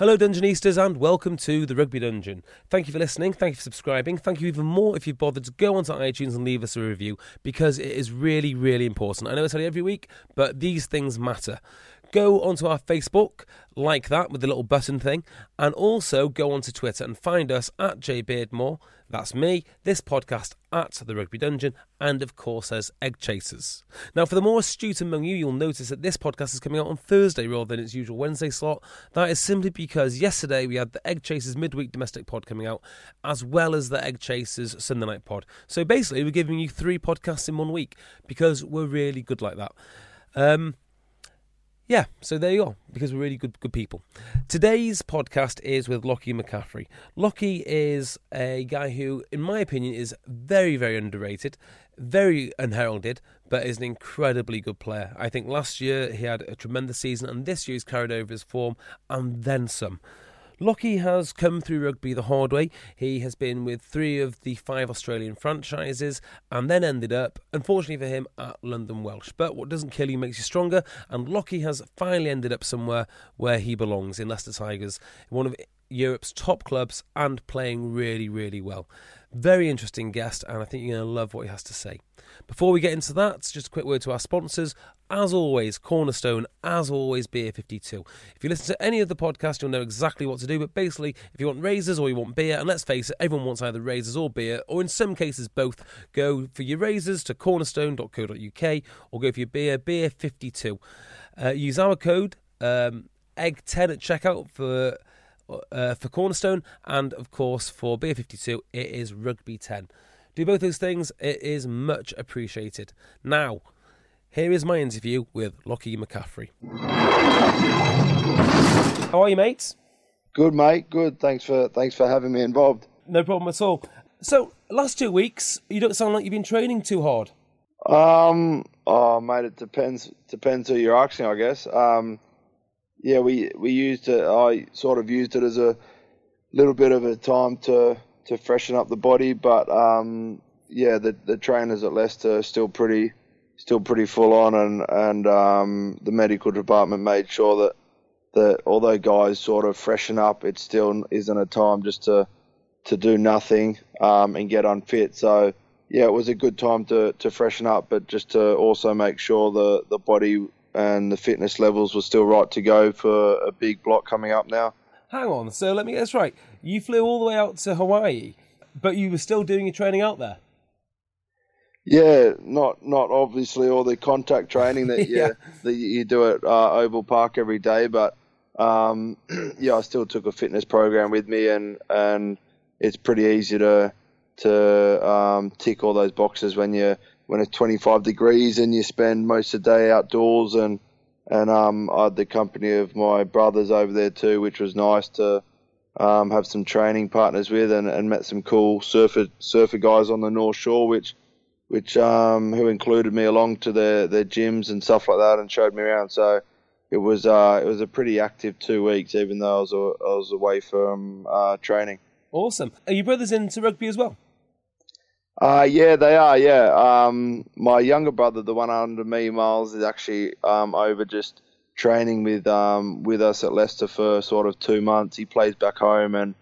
Hello, Dungeonistas, and welcome to the Rugby Dungeon. Thank you for listening. Thank you for subscribing. Thank you even more if you've bothered to go onto iTunes and leave us a review because it is really, really important. I know I tell you every week, but these things matter. Go onto our Facebook, like that with the little button thing, and also go onto Twitter and find us at jbeardmore. That's me, this podcast at the Rugby Dungeon, and of course as Egg Chasers. Now, for the more astute among you, you'll notice that this podcast is coming out on Thursday rather than its usual Wednesday slot. That is simply because yesterday we had the Egg Chasers midweek domestic pod coming out, as well as the Egg Chasers Sunday night pod. So basically, we're giving you three podcasts in one week because we're really good like that. Um, yeah, so there you go, because we're really good good people. Today's podcast is with Locky McCaffrey. Locky is a guy who, in my opinion, is very, very underrated, very unheralded, but is an incredibly good player. I think last year he had a tremendous season, and this year he's carried over his form and then some. Locky has come through rugby the hard way. He has been with three of the five Australian franchises and then ended up, unfortunately for him, at London Welsh. But what doesn't kill you makes you stronger, and Locky has finally ended up somewhere where he belongs in Leicester Tigers, one of Europe's top clubs, and playing really, really well. Very interesting guest, and I think you're going to love what he has to say. Before we get into that, just a quick word to our sponsors. As always, Cornerstone, as always, Beer 52. If you listen to any of the podcast, you'll know exactly what to do. But basically, if you want razors or you want beer, and let's face it, everyone wants either razors or beer, or in some cases both, go for your razors to cornerstone.co.uk or go for your beer, Beer 52. Uh, use our code um, EGG10 at checkout for. Uh, for Cornerstone and of course for Beer 52 it is Rugby 10 do both those things, it is much appreciated. Now, here is my interview with Locky McCaffrey. How are you, mates? Good, mate. Good. Thanks for thanks for having me involved. No problem at all. So, last two weeks, you don't sound like you've been training too hard. Um, oh, mate, it depends depends who you're asking, I guess. Um, yeah, we we used it. I sort of used it as a little bit of a time to to freshen up the body. But um, yeah, the the trainers at Leicester are still pretty still pretty full on, and and um, the medical department made sure that that although guys sort of freshen up, it still isn't a time just to to do nothing um, and get unfit. So yeah, it was a good time to, to freshen up, but just to also make sure the, the body and the fitness levels were still right to go for a big block coming up now. Hang on, so let me get this right. You flew all the way out to Hawaii, but you were still doing your training out there. Yeah, not not obviously all the contact training that you, Yeah. that you do at uh, Oval Park every day, but um, yeah, I still took a fitness program with me, and and it's pretty easy to to um, tick all those boxes when you when it's 25 degrees and you spend most of the day outdoors, and and um, I had the company of my brothers over there too, which was nice to um, have some training partners with, and, and met some cool surfer surfer guys on the North Shore, which which um, who included me along to their, their gyms and stuff like that and showed me around. So it was uh, it was a pretty active two weeks, even though I was, I was away from uh, training. Awesome. Are your brothers into rugby as well? Uh, yeah, they are. Yeah, um, my younger brother, the one under me, Miles, is actually um, over just training with um, with us at Leicester for sort of two months. He plays back home and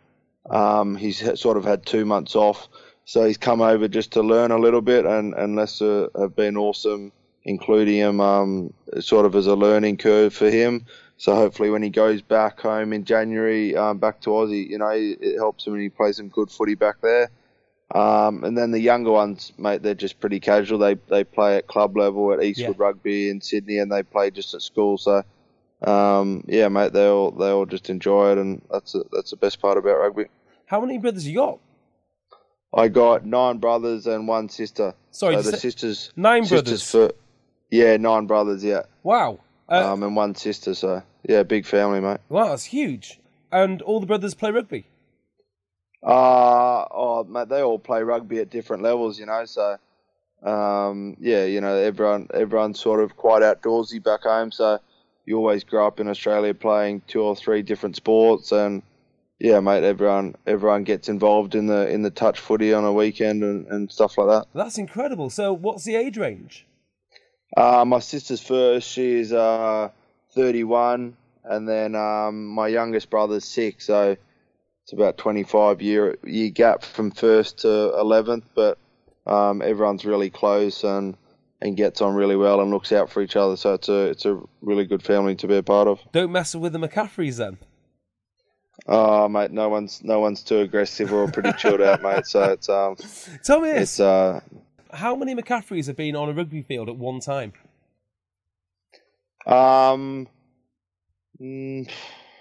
um, he's sort of had two months off, so he's come over just to learn a little bit. And, and Leicester have been awesome including him um, sort of as a learning curve for him. So hopefully, when he goes back home in January, um, back to Aussie, you know, it helps him and he plays some good footy back there. Um, and then the younger ones, mate, they're just pretty casual. They they play at club level at Eastwood Yeah. Rugby in Sydney, and they play just at school. So, um, yeah, mate, they all they all just enjoy it, and that's a, that's the best part about rugby. How many brothers you got? I got nine brothers and one sister. Sorry, so the say- sisters Nine sisters brothers? For, yeah, nine brothers. Yeah, Wow. Uh, um, and one sister. So yeah, big family, mate. wow, that's huge. And all the brothers play rugby. Uh, oh, mate, they all play rugby at different levels, you know. So, um, yeah, you know, everyone everyone's sort of quite outdoorsy back home. So, you always grow up in Australia playing two or three different sports, and yeah, mate, everyone everyone gets involved in the in the touch footy on a weekend and, and stuff like that. That's incredible. So, what's the age range? Uh, my sister's first, she's uh, 31, and then um, my youngest brother's six, so it's about 25 year year gap from first to 11th, but um, everyone's really close and and gets on really well and looks out for each other, so it's a it's a really good family to be a part of. Don't mess with the McCaffreys then. Oh, mate, no one's no one's too aggressive. We're all pretty chilled out, mate. So it's um Tell me it's this: uh How many McCaffreys have been on a rugby field at one time? Um, mm,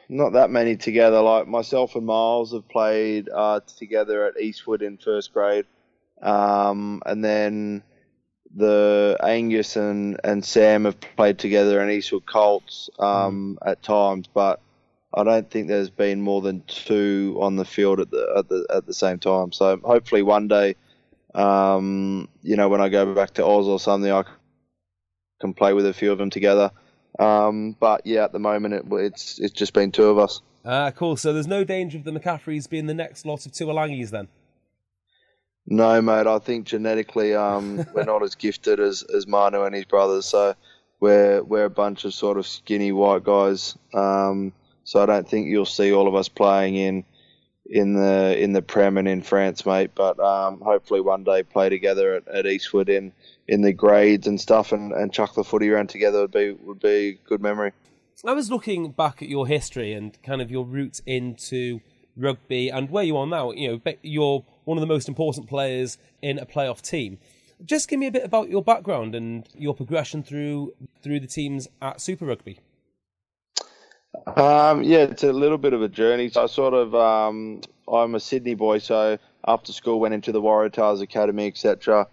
not that many together. Like myself and Miles have played uh, together at Eastwood in first grade, um, and then the Angus and, and Sam have played together in Eastwood Colts um, at times, but I don't think there's been more than two on the field at the at the at the same time. So hopefully one day, um, you know, when I go back to Oz or something, I can play with a few of them together. Um, but yeah, at the moment it, it's it's just been two of us. Ah, cool. So there's no danger of the McCaffreys being the next lot of Tuilagis then. No, mate. I think genetically, um, we're not as gifted as, as Manu and his brothers. So we're we're a bunch of sort of skinny white guys. Um, so I don't think you'll see all of us playing in in the in the Prem and in France, mate. But um, hopefully one day play together at, at Eastwood in, in the grades and stuff, and, and chuck the footy around together would be would be a good memory. I was looking back at your history and kind of your roots into rugby and where you are now. You know, you're one of the most important players in a playoff team. Just give me a bit about your background and your progression through through the teams at Super Rugby. Um, yeah, it's a little bit of a journey. So I sort of, um, I'm a Sydney boy, so after school went into the Waratahs Academy, etc.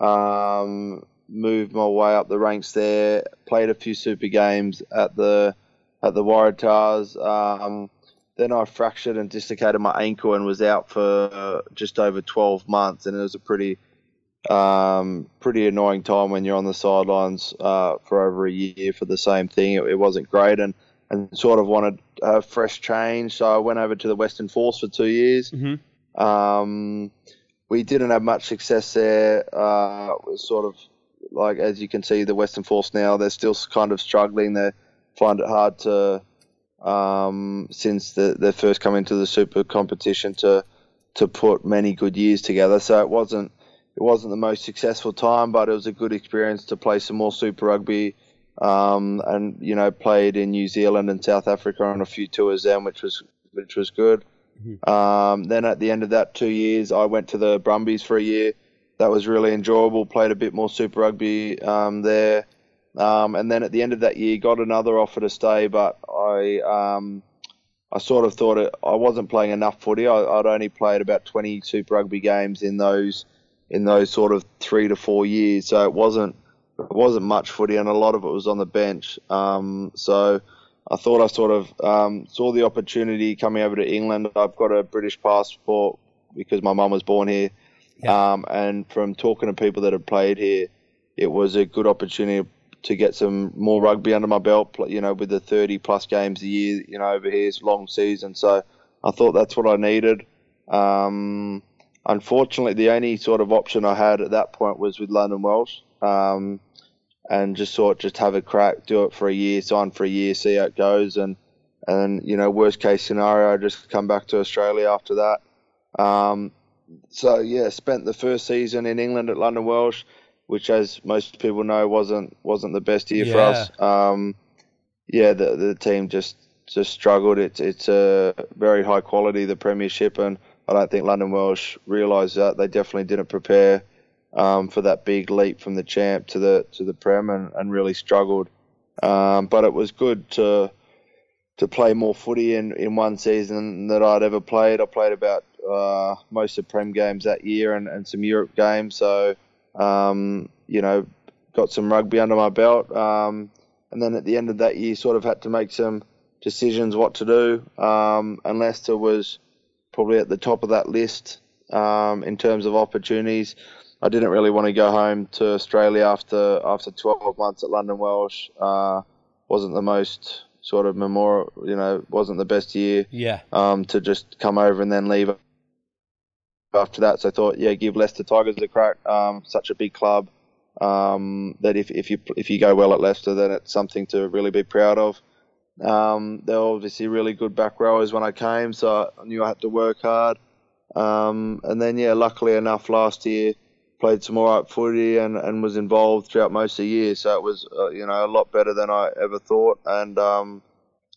Um, moved my way up the ranks there. Played a few super games at the at the Waratahs. Um, then I fractured and dislocated my ankle and was out for just over 12 months, and it was a pretty um, pretty annoying time when you're on the sidelines uh, for over a year for the same thing. It, it wasn't great, and and sort of wanted a fresh change. So I went over to the Western Force for two years. Mm-hmm. Um, we didn't have much success there. Uh, sort of like, as you can see, the Western Force now, they're still kind of struggling. They find it hard to, um, since the, they first come into the super competition, to to put many good years together. So it wasn't it wasn't the most successful time, but it was a good experience to play some more Super Rugby. Um, and you know, played in New Zealand and South Africa on a few tours then, which was which was good. Um, then at the end of that two years, I went to the Brumbies for a year. That was really enjoyable. Played a bit more Super Rugby um, there. Um, and then at the end of that year, got another offer to stay, but I um, I sort of thought it, I wasn't playing enough footy. I, I'd only played about 20 Super Rugby games in those in those sort of three to four years, so it wasn't it wasn't much footy, and a lot of it was on the bench. Um, so I thought I sort of um, saw the opportunity coming over to England. I've got a British passport because my mum was born here, um, and from talking to people that have played here, it was a good opportunity to get some more rugby under my belt. You know, with the 30 plus games a year, you know, over here it's a long season. So I thought that's what I needed. Um, unfortunately, the only sort of option I had at that point was with London Welsh. Um, and just thought, just have a crack, do it for a year, sign for a year, see how it goes, and and you know, worst case scenario, I just come back to Australia after that. Um, so yeah, spent the first season in England at London Welsh. which, as most people know, wasn't wasn't the best year for us. Um, yeah, the the team just just struggled. It's it's a very high quality the premiership, and I don't think London Welsh realised that. They definitely didn't prepare um, for that big leap from the champ to the to the prem, and, and really struggled. Um, but it was good to to play more footy in, in one season that I'd ever played. I played about uh, most of Prem games that year and, and some Europe games. So, um, you know, got some rugby under my belt. Um, and then at the end of that year, sort of had to make some decisions what to do. Um, and Leicester was probably at the top of that list um, in terms of opportunities. I didn't really want to go home to Australia after after 12 months at London Welsh. Uh, wasn't the most sort of memorial, you know, wasn't the best year Yeah. um, to just come over and then leave after that. So I thought, yeah, give Leicester Tigers a crack. Um, such a big club um, that if, if you if you go well at Leicester, then it's something to really be proud of. Um, they're obviously really good back rowers when I came, so I knew I had to work hard. Um, and then, yeah, luckily enough, last year played some alright footy and, and was involved throughout most of the year. So it was, uh, you know, a lot better than I ever thought. And um,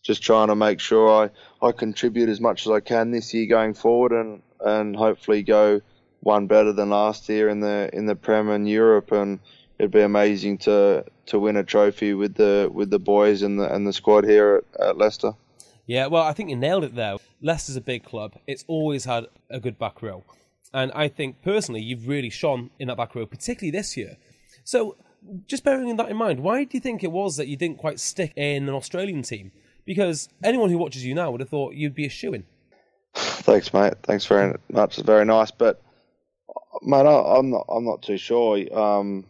just trying to make sure I, I contribute as much as I can this year going forward and, and hopefully go one better than last year in the in the Prem and Europe and it'd be amazing to, to win a trophy with the with the boys and the and the squad here at, at Leicester. Yeah, well, I think you nailed it there. Leicester's a big club. It's always had a good back row. And I think personally, you've really shone in that back row, particularly this year. So, just bearing that in mind, why do you think it was that you didn't quite stick in an Australian team? Because anyone who watches you now would have thought you'd be a shoe in. Thanks, mate. Thanks very much. It's very nice, but mate, I, I'm not. I'm not too sure. Um,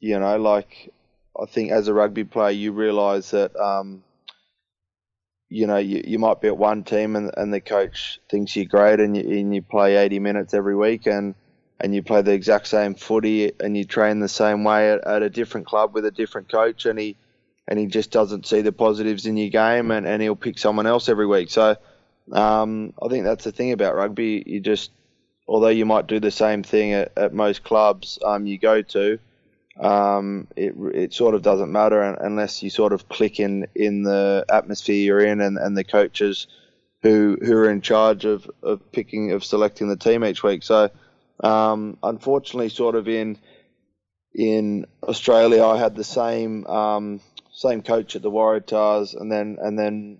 you know, like I think as a rugby player, you realise that um, you know you, you might be at one team and, and the coach thinks you're great and you, and you play 80 minutes every week and and you play the exact same footy and you train the same way at, at a different club with a different coach and he and he just doesn't see the positives in your game and, and he'll pick someone else every week. So um, I think that's the thing about rugby. You just, although you might do the same thing at, at most clubs um, you go to, um, it it sort of doesn't matter unless you sort of click in in the atmosphere you're in and, and the coaches who who are in charge of, of picking of selecting the team each week. So um, unfortunately, sort of in in Australia, I had the same um, same coach at the Waratahs, and then and then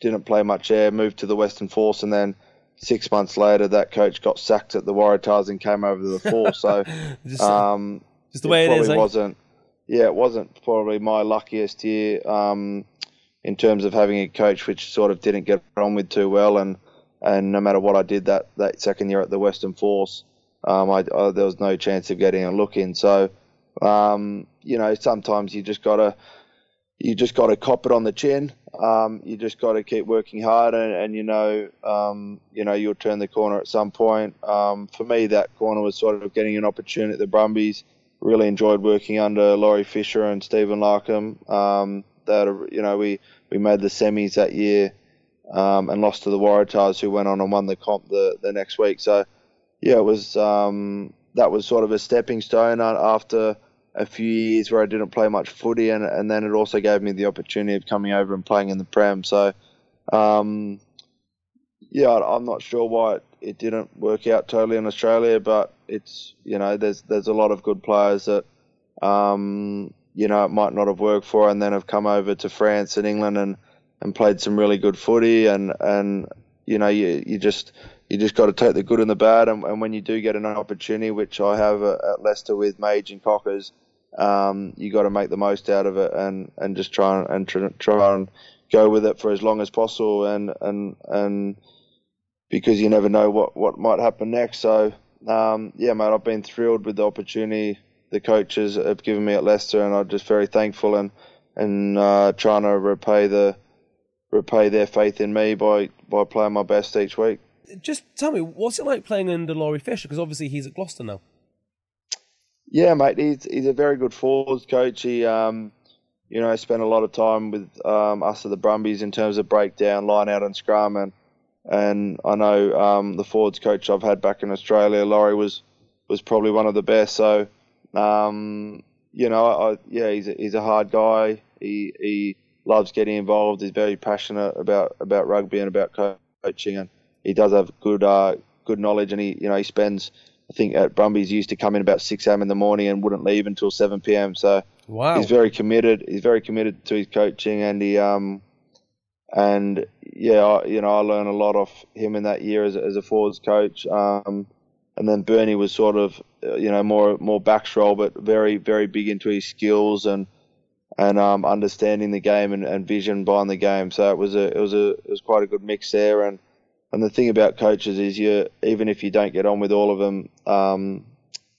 didn't play much there. Moved to the Western Force, and then six months later, that coach got sacked at the Waratahs and came over to the Force. So um, just the it probably is. eh? wasn't. Yeah, it wasn't probably my luckiest year um, in terms of having a coach which sort of didn't get on with too well, and and no matter what I did that that second year at the Western Force, um, I, I, there was no chance of getting a look in. So, um, you know, sometimes you just gotta you just got to cop it on the chin. Um, you just got to keep working hard, and, and you know, um, you know, you'll turn the corner at some point. Um, for me, that corner was sort of getting an opportunity at the Brumbies. Really enjoyed working under Laurie Fisher and Stephen Larkham. Um, that you know, we we made the semis that year um, and lost to the Waratahs, who went on and won the comp the, the next week. So, yeah, it was um, that was sort of a stepping stone after a few years where I didn't play much footy, and, and then it also gave me the opportunity of coming over and playing in the Prem. So, um, yeah, I'm not sure why it, it didn't work out totally in Australia, but it's you know there's there's a lot of good players that um, you know it might not have worked for, and then have come over to France and England and, and played some really good footy, and and you know you you just you just got to take the good and the bad, and, and when you do get an opportunity, which I have at Leicester with Mauger and Cockers, um, you got to make the most out of it and, and just try and, and try, try and go with it for as long as possible and and and because you never know what, what might happen next. So um, yeah, mate, I've been thrilled with the opportunity the coaches have given me at Leicester, and I'm just very thankful and and uh, trying to repay the repay their faith in me by by playing my best each week. Just tell me, what's it like playing under Laurie Fisher? Because obviously he's at Gloucester now. Yeah, mate, he's he's a very good forwards coach. He, um, you know, spent a lot of time with um, us at the Brumbies in terms of breakdown, line out, and scrum. And and I know um, the forwards coach I've had back in Australia, Laurie was was probably one of the best. So Um, you know, I, yeah, he's a, he's a hard guy. He he loves getting involved. He's very passionate about about rugby and about coaching, and he does have good uh, good knowledge. And he you know he spends I think at Brumbies used to come in about six a.m. in the morning and wouldn't leave until seven p.m. So Wow. he's very committed. He's very committed to his coaching, and he um and yeah, I, you know I learned a lot off him in that year as, a- as a forwards coach. Um, and then Bernie was sort of uh, you know more more backs role, but very very big into his skills and and um, understanding the game and, and vision behind the game. So it was a it was a it was quite a good mix there. And and the thing about coaches is you even if you don't get on with all of them, um,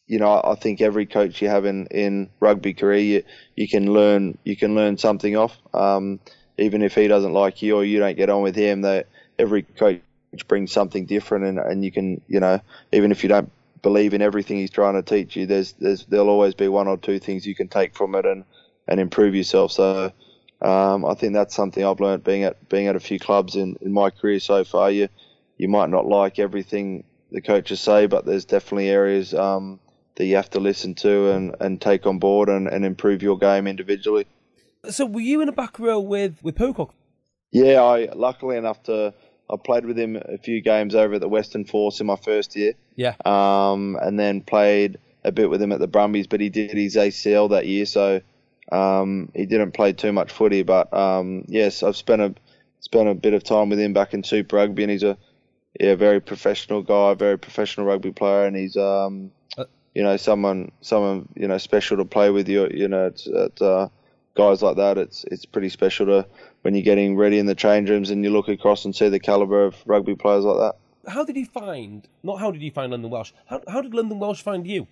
you know I think every coach you have in, in rugby career you, you can learn you can learn something off. Um, even if he doesn't like you or you don't get on with him, that every coach brings something different, and, and you can you know even if you don't believe in everything he's trying to teach you, there's there's there'll always be one or two things you can take from it and and improve yourself. So um, I think that's something I've learned being at being at a few clubs in, in my career so far. You you might not like everything the coaches say, but there's definitely areas um, that you have to listen to and, and take on board and, and improve your game individually. So were you in a back row with with Pocock? Yeah, I luckily enough to I played with him a few games over at the Western Force in my first year. Yeah. um, and then played a bit with him at the Brumbies, but he did his ACL that year, so um, he didn't play too much footy. But um, yes, I've spent a spent a bit of time with him back in Super Rugby, and he's a yeah very professional guy, very professional rugby player, and he's um, Uh, you know someone someone you know special to play with. You you know it's, it's, uh, guys like that, it's it's pretty special to when you're getting ready in the change rooms and you look across and see the caliber of rugby players like that. How did you find? Not how did you find London Welsh? How how did London Welsh find you?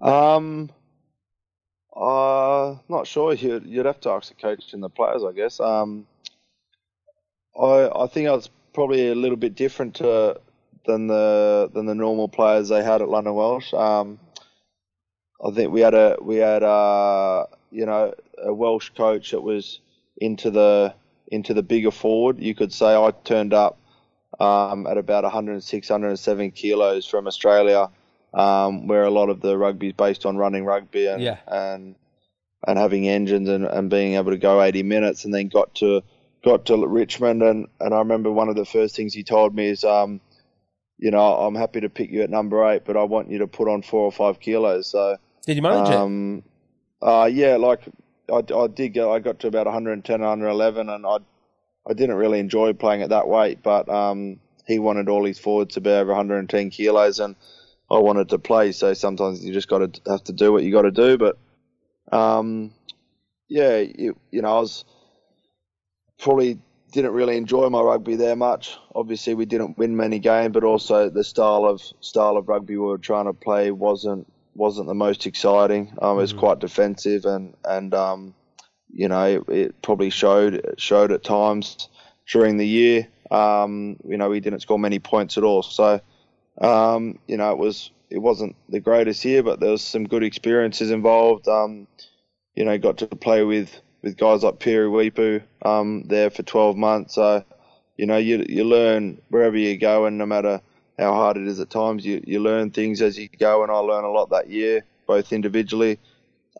Um, uh, not sure. You'd, you'd have to ask the coach and the players, I guess. Um, I I think I was probably a little bit different to than the than the normal players they had at London Welsh. Um, I think we had a we had a you know a Welsh coach that was into the into the bigger forward. You could say I turned up um, at about 106, 107 kilos from Australia, um, where a lot of the rugby is based on running rugby and Yeah. and and having engines and, and being able to go 80 minutes, and then got to got to Richmond, and, and I remember one of the first things he told me is, um, you know, I'm happy to pick you at number eight, but I want you to put on four or five kilos. So Did you manage it? um, uh, yeah, like I, I did go. I got to about 110, 111, and I I didn't really enjoy playing at that weight. But um, he wanted all his forwards to be over 110 kilos, and I wanted to play. So sometimes you just got to have to do what you got to do. But um, yeah, you, you know, I was probably didn't really enjoy my rugby there much. Obviously, we didn't win many games, but also the style of style of rugby we were trying to play wasn't wasn't the most exciting. Um, it was quite defensive, and and um, you know it, it probably showed showed at times during the year. Um, you know we didn't score many points at all, so um, you know it was it wasn't the greatest year, but there was some good experiences involved. Um, you know, got to play with with guys like Piri Weepu um, there for 12 months. So, you know, you you learn wherever you go, and no matter how hard it is at times, you, you learn things as you go. And I learned a lot that year, both individually,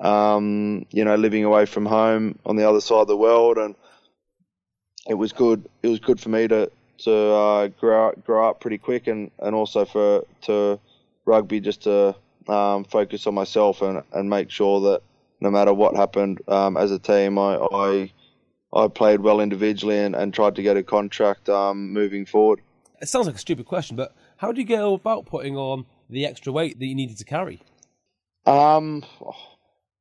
um, you know, living away from home on the other side of the world, and it was good. It was good for me to to uh, grow grow up pretty quick, and, and also for to rugby just to um, focus on myself and, and make sure that no matter what happened um, as a team, I, I I played well individually and, and tried to get a contract um, moving forward. It sounds like a stupid question, but how do you go about putting on the extra weight that you needed to carry? Um,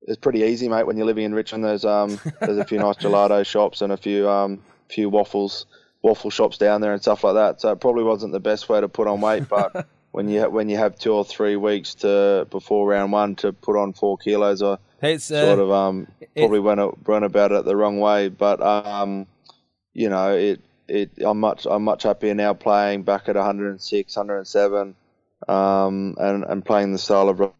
it's pretty easy, mate. When you're living in Richmond, there's um there's a few nice gelato shops and a few um few waffles waffle shops down there and stuff like that. So it probably wasn't the best way to put on weight, but when you when you have two or three weeks to before round one to put on four kilos, I it's uh, sort of um probably went went about it the wrong way. But um, you know it it I'm much I'm much happier now playing back at 106, 107, um, and and playing the style of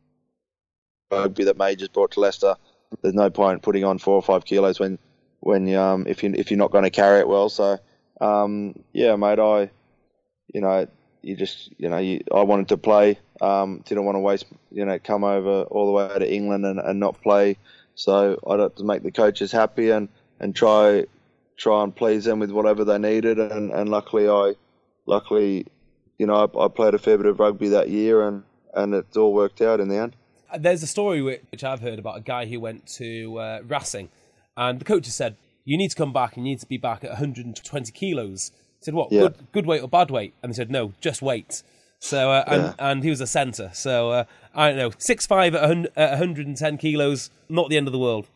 rugby that Mauger's brought to Leicester. There's no point putting on four or five kilos when when um if you if you're not going to carry it well. So um yeah, mate, I you know you just you know you, I wanted to play. Um, didn't want to waste you know come over all the way to England and, and not play. So I had to make the coaches happy and, and try try and please them with whatever they needed. And, and luckily I luckily you know I, I played a fair bit of rugby that year and and it all worked out in the end. There's a story which I've heard about a guy who went to uh, Racing, and the coach said, "You need to come back. You need to be back at 120 kilos." I said, "What? Yeah. Good, good weight or bad weight?" And they said, "No, just weight." So, uh, and, Yeah. and he was a centre. So uh, I don't know, six five at, 100, at 110 kilos, not the end of the world.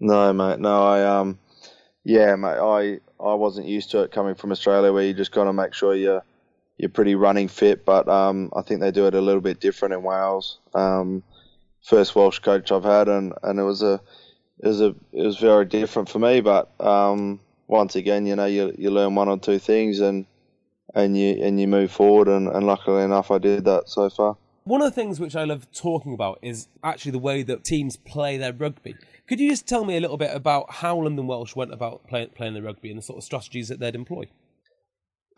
No, mate. No, I um, yeah, mate. I I wasn't used to it coming from Australia, where you just got to make sure you're you're pretty running fit. But um, I think they do it a little bit different in Wales. Um, first Welsh coach I've had, and, and it was a it was a it was very different for me. But um, once again, you know, you you learn one or two things, and and you and you move forward. And, and luckily enough, I did that so far. One of the things which I love talking about is actually the way that teams play their rugby. Could you just tell me a little bit about how London Welsh went about play, playing the rugby and the sort of strategies that they'd employ?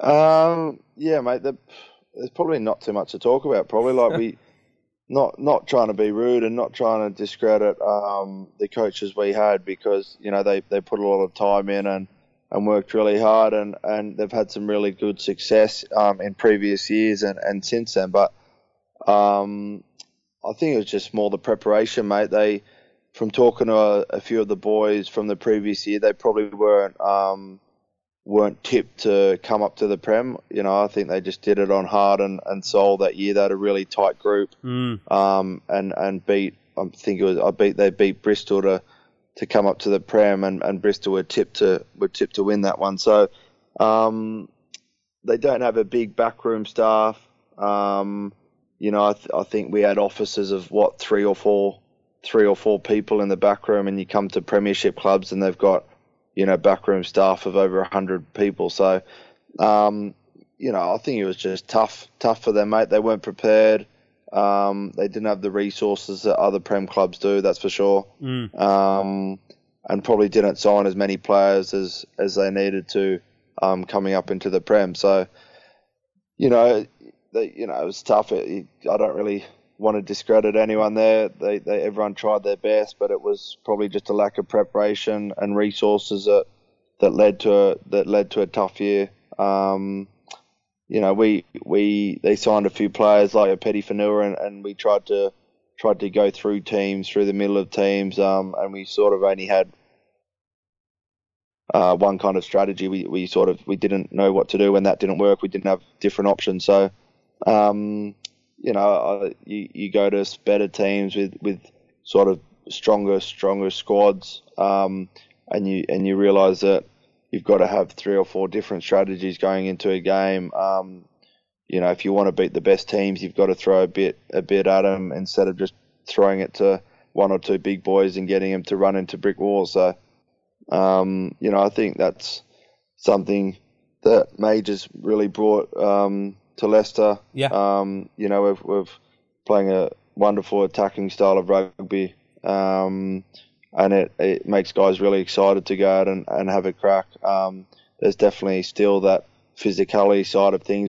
Um, yeah, mate. There's probably not too much to talk about. Probably like we, not not trying to be rude and not trying to discredit um, the coaches we had because you know they, they put a lot of time in and, and worked really hard and, and they've had some really good success um, in previous years and, and since then. But um, I think it was just more the preparation, mate. They from talking to a, a few of the boys from the previous year, they probably weren't um, weren't tipped to come up to the Prem. You know, I think they just did it on heart and, and soul that year. They had a really tight group, um, and and beat. I think it was I beat they beat Bristol to to come up to the Prem, and, and Bristol were tipped to were tipped to win that one. So um, they don't have a big backroom staff. Um, you know, I, th- I think we had officers of what three or four, three or four people in the back room, and you come to Premiership clubs and they've got, you know, backroom staff of over hundred people. So, um, you know, I think it was just tough, tough for them, mate. They weren't prepared. Um, they didn't have the resources that other Prem clubs do, that's for sure. Um, and probably didn't sign as many players as as they needed to um, coming up into the Prem. So, you know, they, you know, it was tough. It, I don't really want to discredit anyone there. They, they, everyone tried their best, but it was probably just a lack of preparation and resources that that led to a, that led to a tough year. Um, you know, we we they signed a few players like Opeti Fonua, and, and we tried to tried to go through teams through the middle of teams, um, and we sort of only had uh, one kind of strategy. We we sort of we didn't know what to do when that didn't work. We didn't have different options. So, um, you know, you you go to better teams with with sort of stronger stronger squads, um, and you and you realise that you've got to have three or four different strategies going into a game. Um, you know, if you want to beat the best teams, you've got to throw a bit a bit at them instead of just throwing it to one or two big boys and getting them to run into brick walls. So, um, you know, I think that's something that Mauger's really brought um, to Leicester. Yeah. Um, you know, we've, we've playing a wonderful attacking style of rugby, um, and it, it makes guys really excited to go out and, and have a crack. Um, there's definitely still that physicality side of things.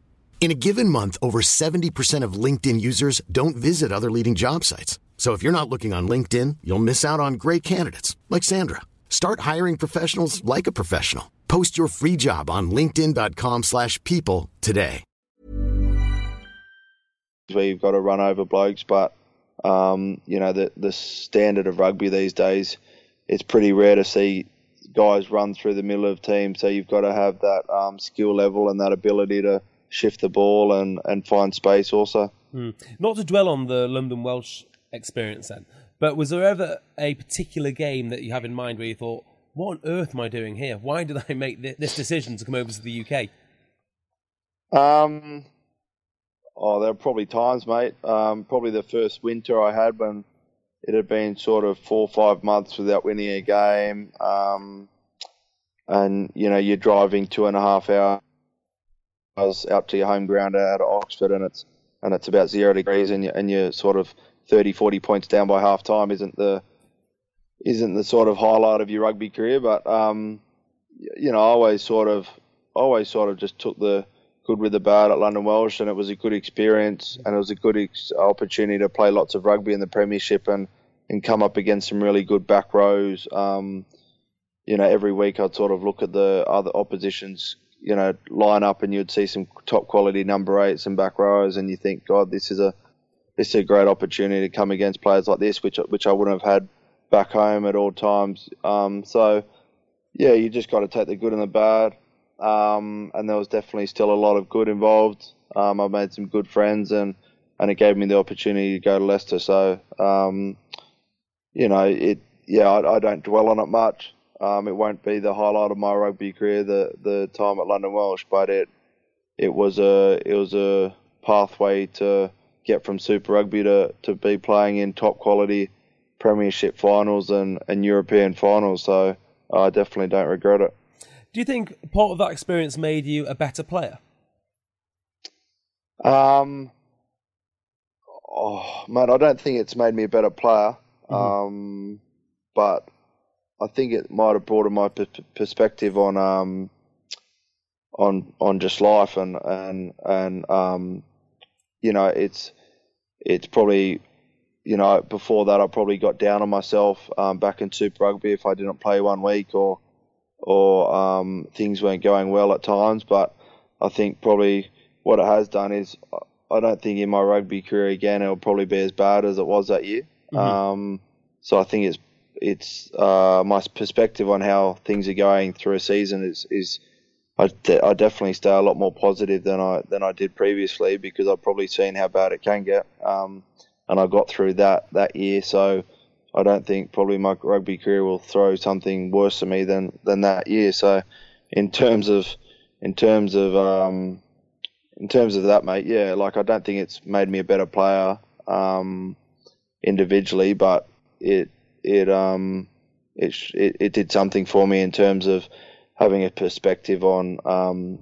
In a given month, over 70% of LinkedIn users don't visit other leading job sites. So if you're not looking on LinkedIn, you'll miss out on great candidates like Sandra. Start hiring professionals like a professional. Post your free job on linkedin.com/people today. where you've got to run over blokes, but um, you know the the standard of rugby these days, it's pretty rare to see guys run through the middle of teams, so you've got to have that um, skill level and that ability to shift the ball and, and find space also. Hmm. Not to dwell on the London Welsh experience then, but was there ever a particular game that you have in mind where you thought, what on earth am I doing here? Why did I make this decision to come over to the UK? Um, oh, there were probably times, mate. Um, probably the first winter I had when it had been sort of four or five months without winning a game. Um, and, you know, you're driving two and a half hours out to your home ground out of Oxford and it's, and it's about zero degrees and, you, and you're sort of 30, 40 points down by half time isn't the, isn't the sort of highlight of your rugby career, but, um, you know, I always sort of, always sort of just took the, good with the bad at London Welsh, and it was a good experience, and it was a good ex- opportunity to play lots of rugby in the Premiership and and come up against some really good back rows. Um, you know, every week I'd sort of look at the other oppositions, you know, line up, and you'd see some top quality number eights and back rows, and you think, God, this is a this is a great opportunity to come against players like this, which which I wouldn't have had back home at all times. Um, so, yeah, you just got to take the good and the bad um, and there was definitely still a lot of good involved. Um, I made some good friends, and and it gave me the opportunity to go to Leicester. So, um, you know, it yeah, I, I, don't dwell on it much. Um, it won't be the highlight of my rugby career, the the time at London Welsh, but it it was a it was a pathway to get from Super Rugby to, to be playing in top quality Premiership finals and, and European finals. So I definitely don't regret it. Do you think part of that experience made you a better player? Um, oh man, I don't think it's made me a better player. Mm-hmm. Um, but I think it might have broadened my perspective on um, on on just life and and and um, you know, it's it's probably you know before that I probably got down on myself um, back in Super Rugby if I didn't play one week or or um, things weren't going well at times. But I think probably what it has done is I don't think in my rugby career again it'll probably be as bad as it was that year. Mm-hmm. Um, so I think it's it's uh, my perspective on how things are going through a season is is I, de- I definitely stay a lot more positive than I than I did previously because I've probably seen how bad it can get. Um, and I got through that that year. So I don't think probably my rugby career will throw something worse to me than than that year. So, in terms of in terms of um, in terms of that, mate, yeah, like I don't think it's made me a better player um, individually, but it it um it, it it did something for me in terms of having a perspective on um,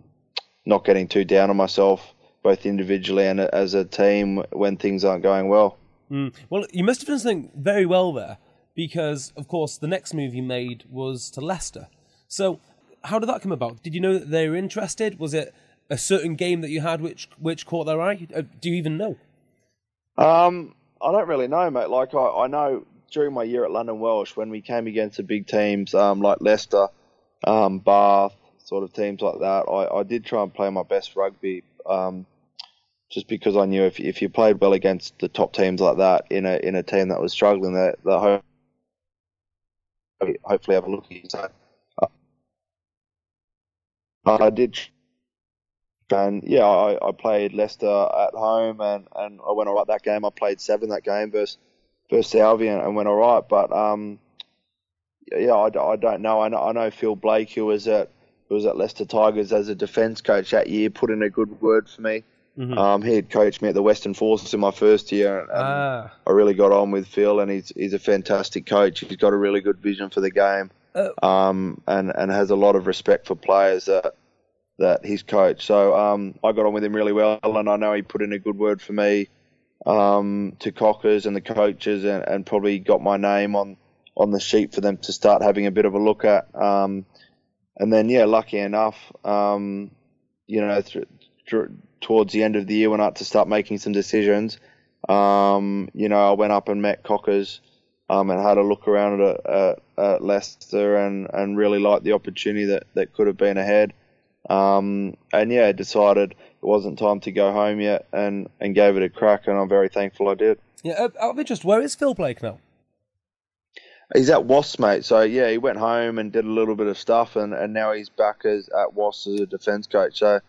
not getting too down on myself, both individually and as a team when things aren't going well. Mm. Well, you must have done something very well there because, of course, the next move you made was to Leicester. So, how did that come about? Did you know that they were interested? Was it a certain game that you had which which caught their eye? Uh, do you even know? Um, I don't really know, mate. Like I, I know during my year at London Welsh when we came against the big teams um, like Leicester, um, Bath, sort of teams like that, I, I did try and play my best rugby. Um, just because I knew if if you played well against the top teams like that in a in a team that was struggling, that that hopefully have a look at you. So uh, I did, and yeah, I, I played Leicester at home, and, and I went all right that game. I played seven that game versus versus Albion and went all right, but um, yeah, I, I don't know. I know I know Phil Blake, who was at who was at Leicester Tigers as a defence coach that year, put in a good word for me. Mm-hmm. Um, he had coached me at the Western Forces in my first year, and ah. I really got on with Phil, and he's he's a fantastic coach. He's got a really good vision for the game, oh. um, and and has a lot of respect for players that that he's coached. So um, I got on with him really well, and I know he put in a good word for me um, to Cockers and the coaches, and, and probably got my name on on the sheet for them to start having a bit of a look at. Um, and then yeah, lucky enough, um, you know, through, through towards the end of the year when I had to start making some decisions, um, you know, I went up and met Cockers um, and had a look around at, at, at, Leicester and, and really liked the opportunity that, that could have been ahead. Um, and yeah, decided it wasn't time to go home yet and, and gave it a crack, and I'm very thankful I did. Yeah, out of interest, where is Phil Blake now? He's at Wasps, mate. So yeah, he went home and did a little bit of stuff, and, and now he's back as at Wasps as a defence coach. So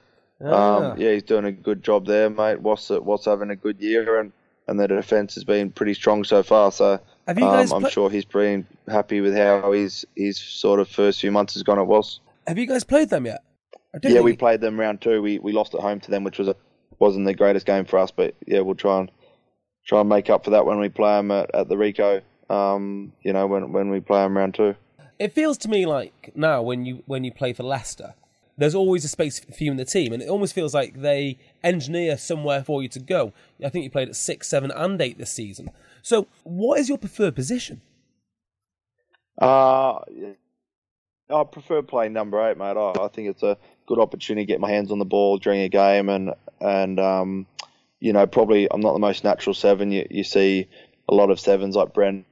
Ah. um, yeah, he's doing a good job there, mate. Wasps Wasps having a good year, and, and the defence has been pretty strong so far. So Have you guys um, I'm pla- sure he's been happy with how his his sort of first few months has gone at Wasps. Have you guys played them yet? Yeah, we played them round two. We we lost at home to them, which was a, wasn't the greatest game for us. But yeah, we'll try and try and make up for that when we play them at, at the Ricoh. Um, you know, when when we play them round two. It feels to me like now when you when you play for Leicester, there's always a space for you in the team, and it almost feels like they engineer somewhere for you to go. I think you played at six, seven, and eight this season. So, what is your preferred position? Uh. I prefer playing number eight, mate. I, I think it's a good opportunity to get my hands on the ball during a game, and and um, you know, probably I'm not the most natural seven. You you see a lot of sevens like Brent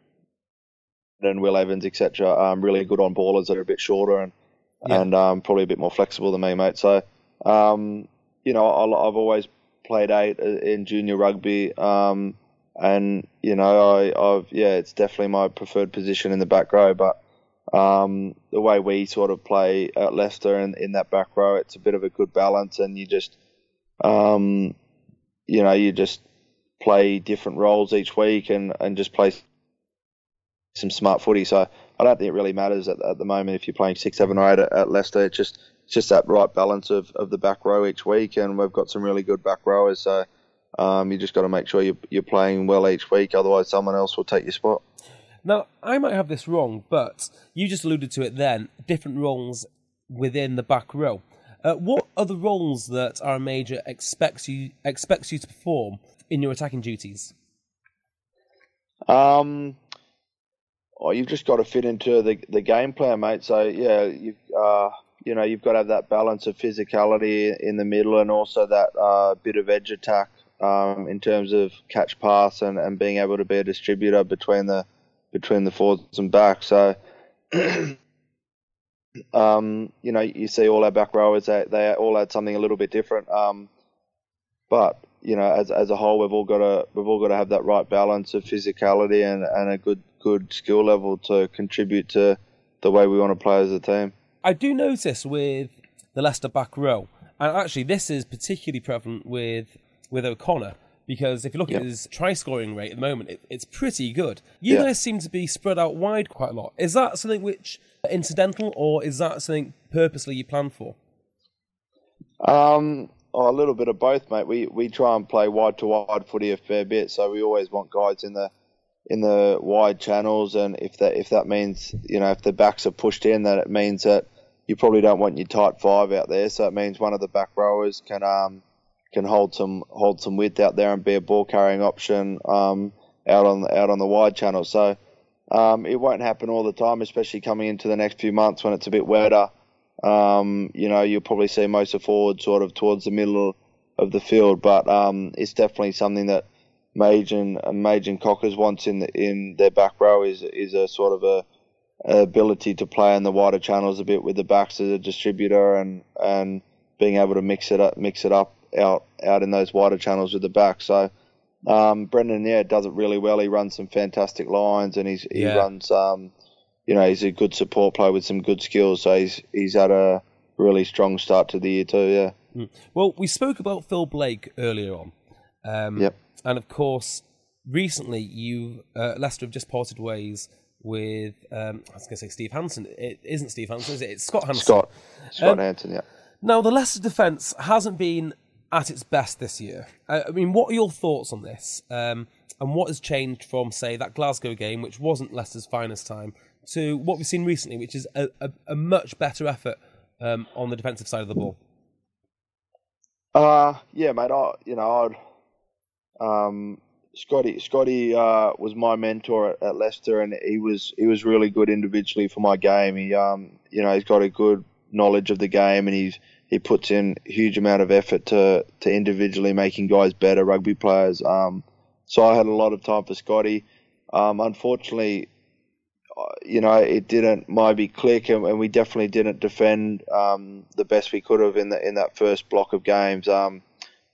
and Will Evans, etc. Um, really good on ballers that are a bit shorter and Yeah. and um, probably a bit more flexible than me, mate. So, um, you know, I, I've always played eight in junior rugby, um, and you know, I, I've yeah, it's definitely my preferred position in the back row. But um, the way we sort of play at Leicester and in that back row, it's a bit of a good balance, and you just, um, you know, you just play different roles each week and, and just play some smart footy. So I don't think it really matters at, at the moment if you're playing six, seven, or eight at, at Leicester. It's just it's just that right balance of, of the back row each week, and we've got some really good back rowers. So um, you just got to make sure you're, you're playing well each week, otherwise someone else will take your spot. Now, I might have this wrong, but you just alluded to it then. Different roles within the back row. Uh, what are the roles that Mauger expects you expects you to perform in your attacking duties? Um, oh, you've just got to fit into the the game plan, mate. So yeah, you uh, you know, you've got to have that balance of physicality in the middle and also that uh, bit of edge attack um, in terms of catch pass and, and being able to be a distributor between the between the forwards and backs. So. Um, you know, you see all our back rowers; they, they all add something a little bit different. Um, but you know, as as a whole, we've all got to we've all got to have that right balance of physicality and, and a good good skill level to contribute to the way we want to play as a team. I do notice with the Leicester back row, and actually this is particularly prevalent with with O'Connor because if you look Yep. at his try scoring rate at the moment, it, it's pretty good. You Yeah. guys seem to be spread out wide quite a lot. Is that something which incidental, or is that something purposely you plan for? Um, oh, a little bit of both, mate. We we try and play wide to wide footy a fair bit, so we always want guys in the in the wide channels, and if that if that means you know if the backs are pushed in, then it means that you probably don't want your tight five out there. So it means one of the back rowers can um can hold some hold some width out there and be a ball carrying option um out on out on the wide channel. So um, it won't happen all the time, especially coming into the next few months when it's a bit wetter. Um, you know, you'll probably see most of forward sort of towards the middle of the field, but um, it's definitely something that Mage and Mage and Cockers wants in the, in their back row is is a sort of a, a ability to play in the wider channels a bit with the backs as a distributor and and being able to mix it up mix it up out out in those wider channels with the back. So um, Brendan, yeah, does it really well. He runs some fantastic lines, and he's he Yeah. runs, um, you know, he's a good support player with some good skills. So he's he's had a really strong start to the year too. Yeah, Well, we spoke about Phil Blake earlier on. Um, Yep. And of course, recently you uh, Leicester have just parted ways with um, I was going to say Steve Hansen. It isn't Steve Hansen, is it? It's Scott Hansen. Scott Scott Um, Hansen. Yeah. Now, the Leicester defence hasn't been at its best this year. Uh, I mean, what are your thoughts on this? Um, and what has changed from, say, that Glasgow game, which wasn't Leicester's finest time, to what we've seen recently, which is a, a, a much better effort um, on the defensive side of the ball? Uh yeah, mate. I you know I'd um Scotty Scotty uh, was my mentor at, at Leicester, and he was he was really good individually for my game. He um you know he's got a good knowledge of the game, and he's he puts in a huge amount of effort to to individually making guys better rugby players. Um, so I had a lot of time for Scotty. Um, unfortunately, uh, you know, it didn't maybe click, and, and we definitely didn't defend um, the best we could have in the in that first block of games. Um,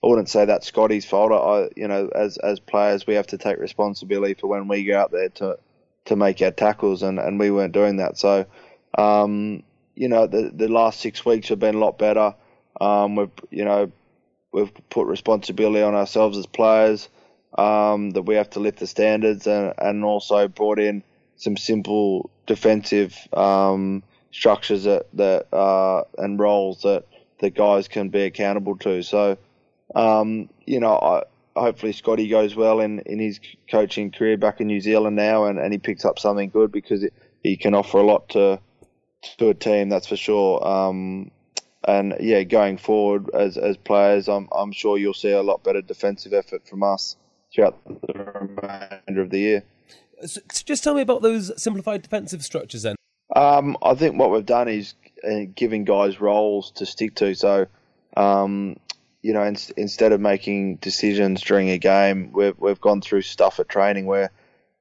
I wouldn't say that's Scotty's fault. I, you know, as as players, we have to take responsibility for when we go out there to to make our tackles, and, and we weren't doing that. So, um, you know, the the last six weeks have been a lot better. Um, we've you know we've put responsibility on ourselves as players um, that we have to lift the standards, and, and also brought in some simple defensive um, structures that that uh, and roles that the guys can be accountable to. So, um, you know, I, hopefully Scotty goes well in, in his coaching career back in New Zealand now, and, and he picks up something good because it, he can offer a lot to to a team, that's for sure. Um, and yeah, going forward as as players, I'm I'm sure you'll see a lot better defensive effort from us throughout the remainder of the year. So just tell me about those simplified defensive structures then. Um, I think what we've done is uh, giving guys roles to stick to. So, um, you know, in, instead of making decisions during a game, we've we've gone through stuff at training where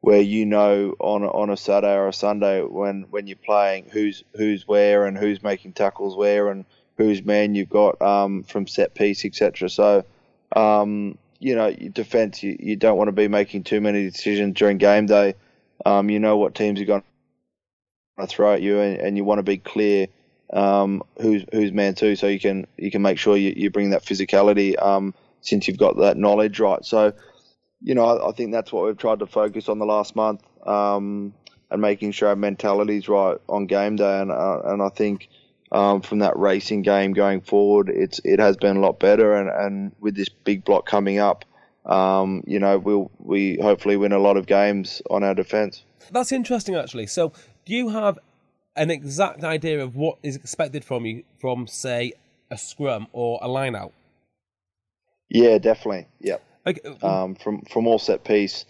where you know on on a Saturday or a Sunday when, when you're playing who's who's where and who's making tackles where and whose man you've got um, from set piece, etc. So, um, you know, defence, you, you don't want to be making too many decisions during game day. Um, you know what teams are going to throw at you, and, and you want to be clear um, who's who's man too, so you can you can make sure you, you bring that physicality um, since you've got that knowledge right. So, you know, I, I think that's what we've tried to focus on the last month, um, and making sure our mentality's right on game day, and uh, and I think um, from that racing game going forward, it's it has been a lot better. And, and with this big block coming up, um, you know, we'll we hopefully win a lot of games on our defence. That's interesting, actually. So, do you have an exact idea of what is expected from you from, say, a scrum or a line out? Yeah, definitely. Yep. Okay. Um, from from all set piece,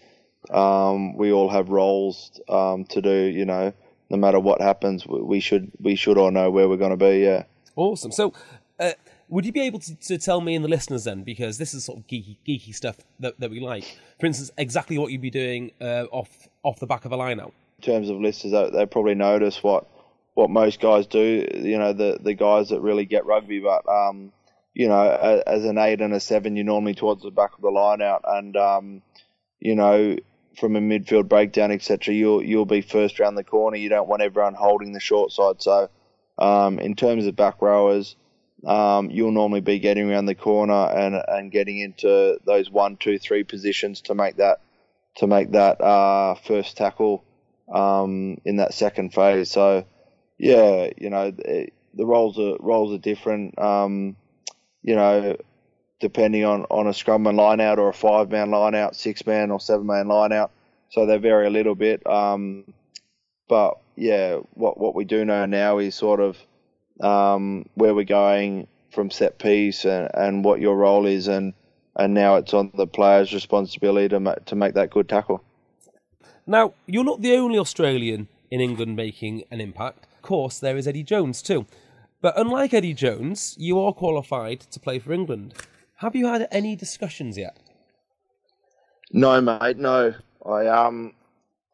um, we all have roles um, to do. You know, no matter what happens, we should we should all know where we're going to be. Yeah. Awesome. So, uh, would you be able to, to, tell me and the listeners then, because this is sort of geeky geeky stuff that, that we like. For instance, exactly what you'd be doing uh, off off the back of a line out. In terms of listeners, they, they probably notice what what most guys do. You know, the the guys that really get rugby, but um, you know, as an eight and a seven, you're normally towards the back of the line out, and um, you know, from a midfield breakdown, etc., you'll you'll be first round the corner. You don't want everyone holding the short side. So, um, in terms of back rowers, um, you'll normally be getting around the corner and and getting into those one, two, three positions to make that to make that uh, first tackle um, in that second phase. So, yeah, you know, the, the roles are roles are different. Um, you know, depending on, on a scrum man line out or a five man line out, six man or seven man line out. So they vary a little bit. Um, but yeah, what what we do know now is sort of um, where we're going from set piece and, and what your role is, and and now it's on the player's responsibility to ma- to make that good tackle. Now you're not the only Australian in England making an impact. Of course, there is Eddie Jones too. But unlike Eddie Jones, you are qualified to play for England. Have you had any discussions yet? No, mate. No, I um,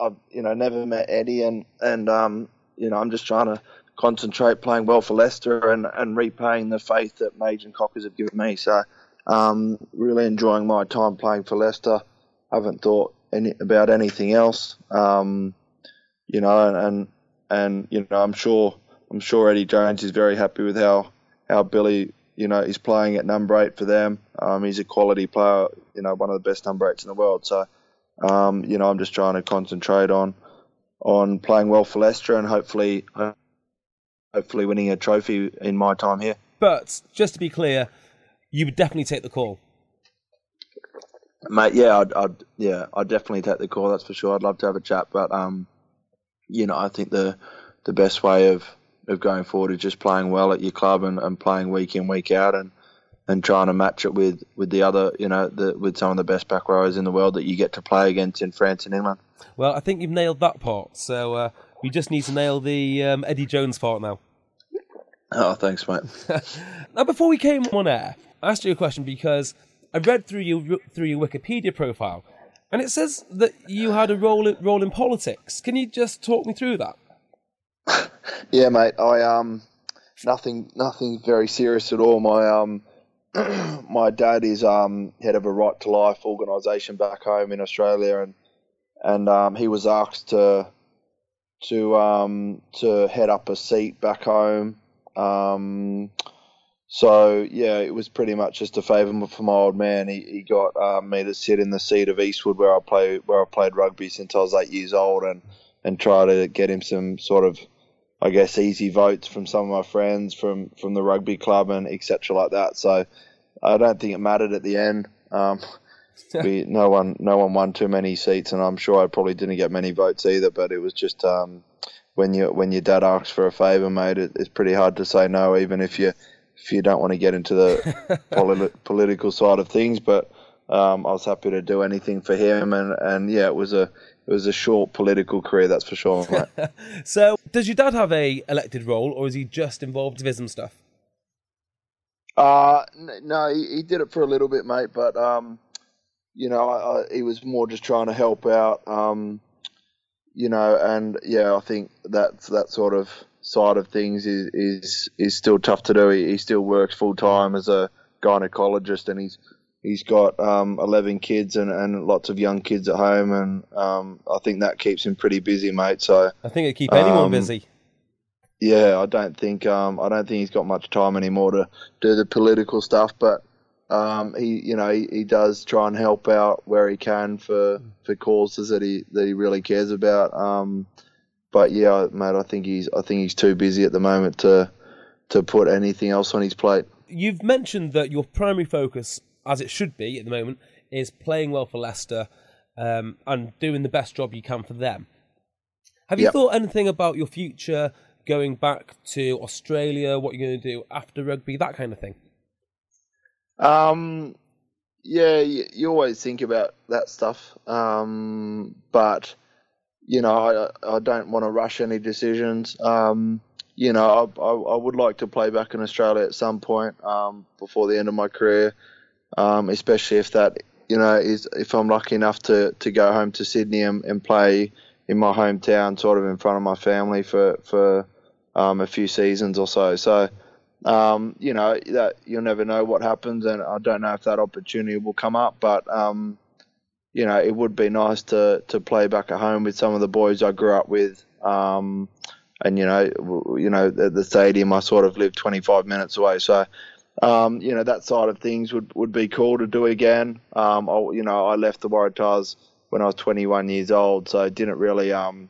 I've you know never met Eddie, and and um, you know I'm just trying to concentrate playing well for Leicester and and repaying the faith that Mage and Cockers have given me. So, um, really enjoying my time playing for Leicester. Haven't thought any about anything else. Um, you know, and, and you know I'm sure I'm sure Eddie Jones is very happy with how how Billy you know, he's playing at number eight for them. Um, he's a quality player, you know, one of the best number eights in the world. So, um, you know, I'm just trying to concentrate on on playing well for Leicester and hopefully, hopefully winning a trophy in my time here. But just to be clear, you would definitely take the call. Mate, yeah, I'd, I'd, yeah, I'd definitely take the call. That's for sure. I'd love to have a chat, but um, you know, I think the the best way of of going forward is just playing well at your club and, and playing week in week out and and trying to match it with, with the other you know the, with some of the best back rowers in the world that you get to play against in France and England. Well, I think you've nailed that part. So uh, we just need to nail the um, Eddie Jones part now. Oh, thanks, mate. now, before we came on air, I asked you a question because I read through your through your Wikipedia profile, and it says that you had a role role in politics. Can you just talk me through that? Yeah, mate. I um nothing nothing very serious at all. My um my dad is um head of a right to life organisation back home in Australia, and and um, he was asked to to um, to head up a seat back home. Um, so yeah, it was pretty much just a favour for my old man. He, he got um, me to sit in the seat of Eastwood where I play where I played rugby since I was eight years old, and and try to get him some sort of I guess easy votes from some of my friends from from the rugby club and etc. like that. So I don't think it mattered at the end. Um, we no one no one won too many seats, and I'm sure I probably didn't get many votes either. But it was just um, when you when your dad asks for a favour, mate, it, it's pretty hard to say no, even if you if you don't want to get into the politi- political side of things. But um, I was happy to do anything for him, and, and yeah, it was a it was a short political career, that's for sure. Mate. so, does your dad have a elected role, or is he just involved with some stuff? Uh, no, he, he, did it for a little bit, mate. But um, you know, I, I, he was more just trying to help out. Um, you know, and yeah, I think that's that sort of side of things is is is still tough to do. He, he still works full time as a gynecologist, and he's he's got um, 11 kids and, and lots of young kids at home, and um, I think that keeps him pretty busy, mate. So I think it keep anyone um, busy. Yeah, I don't think um, I don't think he's got much time anymore to do the political stuff, but um, he you know he, he does try and help out where he can for, for causes that he that he really cares about. Um, but yeah, mate, I think he's I think he's too busy at the moment to to put anything else on his plate. You've mentioned that your primary focus as it should be at the moment, is playing well for Leicester um, and doing the best job you can for them. Have you yep. thought anything about your future going back to Australia, what you're going to do after rugby, that kind of thing? Um, yeah, you, you always think about that stuff, um, but you know, I, I don't want to rush any decisions. Um, you know, I, I, I, would like to play back in Australia at some point um, before the end of my career um, especially if that you know is if I'm lucky enough to, to go home to Sydney and, and play in my hometown, sort of in front of my family for for um, a few seasons or so. So um, you know that you'll never know what happens, and I don't know if that opportunity will come up, but um, you know it would be nice to to play back at home with some of the boys I grew up with. Um, and you know, you know, the, the stadium I sort of live 25 minutes away, so um, you know that side of things would, would be cool to do again. Um, I, you know, I left the Waratahs when I was 21 years old, so didn't really um,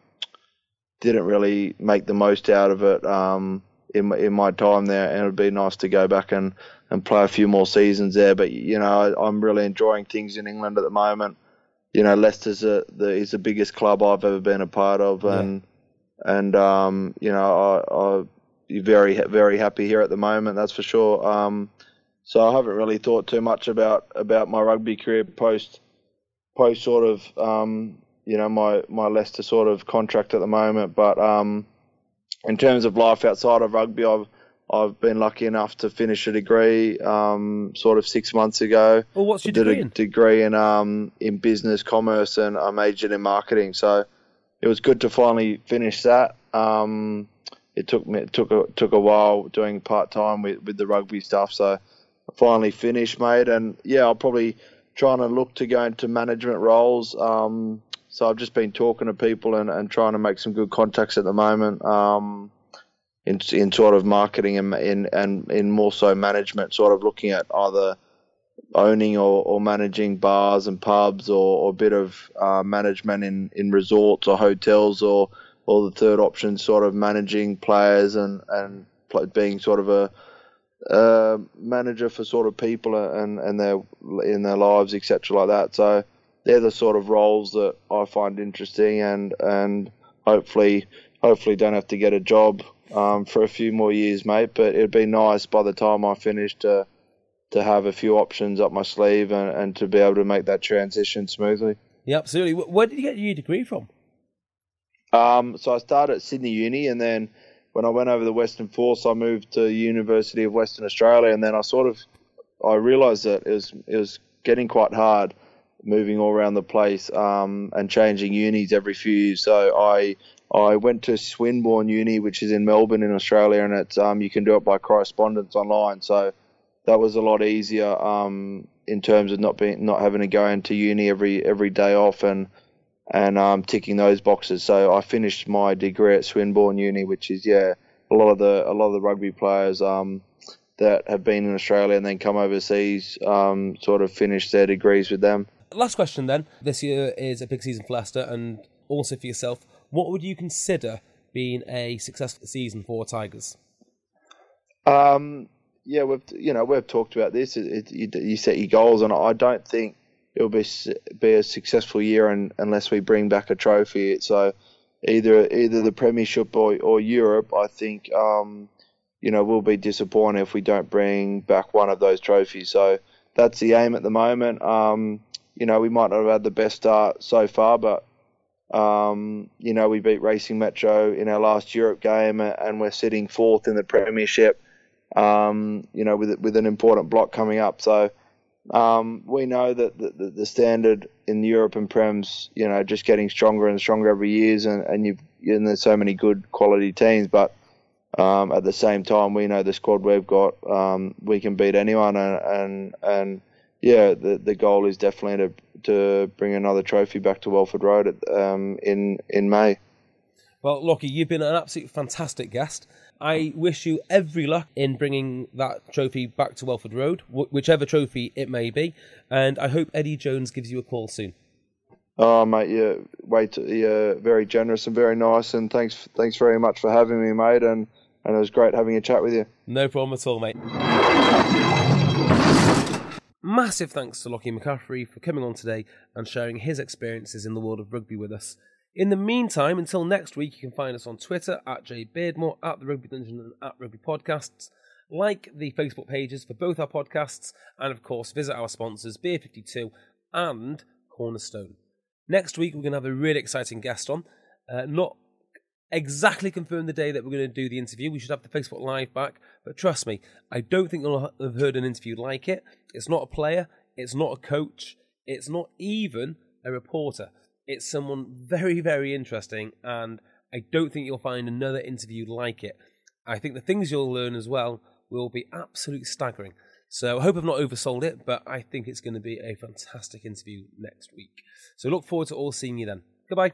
didn't really make the most out of it um, in my, in my time there, and it'd be nice to go back and, and play a few more seasons there. But you know, I, am really enjoying things in England at the moment. You know, Leicester's a, the is the biggest club I've ever been a part of, and yeah. and um, you know, I, I very very happy here at the moment. That's for sure. Um, so I haven't really thought too much about about my rugby career post post sort of um, you know my my Leicester sort of contract at the moment. But um, in terms of life outside of rugby, I've I've been lucky enough to finish a degree um, sort of six months ago. Well, what's your I did degree a in? degree in um, in business commerce and I majored in marketing. So it was good to finally finish that. Um, it took me it took a took a while doing part time with, with the rugby stuff. So I finally finished, mate. And yeah, I'll probably trying to look to go into management roles. Um, so I've just been talking to people and, and trying to make some good contacts at the moment. Um, in, in sort of marketing and in and in more so management, sort of looking at either owning or, or managing bars and pubs or, or a bit of uh, management in, in resorts or hotels or or the third option, sort of managing players and and being sort of a uh, manager for sort of people and and their in their lives, etc. like that. So they're the sort of roles that I find interesting and and hopefully hopefully don't have to get a job um, for a few more years, mate. But it'd be nice by the time I finish to to have a few options up my sleeve and, and to be able to make that transition smoothly. Yeah, absolutely. Where did you get your degree from? Um, so I started at Sydney Uni, and then when I went over the Western Force, I moved to University of Western Australia, and then I sort of I realised that it was it was getting quite hard moving all around the place um, and changing unis every few years. So I I went to Swinburne Uni, which is in Melbourne in Australia, and it's um, you can do it by correspondence online. So that was a lot easier um, in terms of not being not having to go into uni every every day off and and um, ticking those boxes. So I finished my degree at Swinburne Uni, which is yeah a lot of the a lot of the rugby players um, that have been in Australia and then come overseas um, sort of finish their degrees with them. Last question then. This year is a big season for Leicester and also for yourself. What would you consider being a successful season for Tigers? Um, yeah, we've you know we've talked about this. It, it, you, you, set your goals, and I don't think it'll be be a successful year in, unless we bring back a trophy. So either either the Premiership or, or Europe, I think um, you know we'll be disappointed if we don't bring back one of those trophies. So that's the aim at the moment. Um, you know we might not have had the best start so far, but um, you know we beat Racing Metro in our last Europe game, and we're sitting fourth in the Premiership um, you know, with with an important block coming up. So um, we know that the, the, standard in Europe and Prem's, you know, just getting stronger and stronger every year, and and you've and there's so many good quality teams, but um, at the same time, we know the squad we've got, um, we can beat anyone, and and, and yeah, the the goal is definitely to to bring another trophy back to Welford Road at, um, in in May. Well, Locky, you've been an absolute fantastic guest. I wish you every luck in bringing that trophy back to Welford Road, whichever trophy it may be. And I hope Eddie Jones gives you a call soon. Oh, mate, yeah, wait, you're very generous and very nice, and thanks, thanks very much for having me, mate. And and it was great having a chat with you. No problem at all, mate. Massive thanks to Locky McCaffrey for coming on today and sharing his experiences in the world of rugby with us. In the meantime, until next week, you can find us on Twitter at jbeardmore, at the Rugby Dungeon, and at Rugby Podcasts. Like the Facebook pages for both our podcasts, and of course, visit our sponsors, Beer 52 and Cornerstone. Next week, we're going to have a really exciting guest on. Uh, not exactly confirmed the day that we're going to do the interview. We should have the Facebook Live back, but trust me, I don't think you'll have heard an interview like it. It's not a player, it's not a coach, it's not even a reporter. It's someone very, very interesting, and I don't think you'll find another interview like it. I think the things you'll learn as well will be absolutely staggering. So I hope I've not oversold it, but I think it's going to be a fantastic interview next week. So look forward to all seeing you then. Goodbye.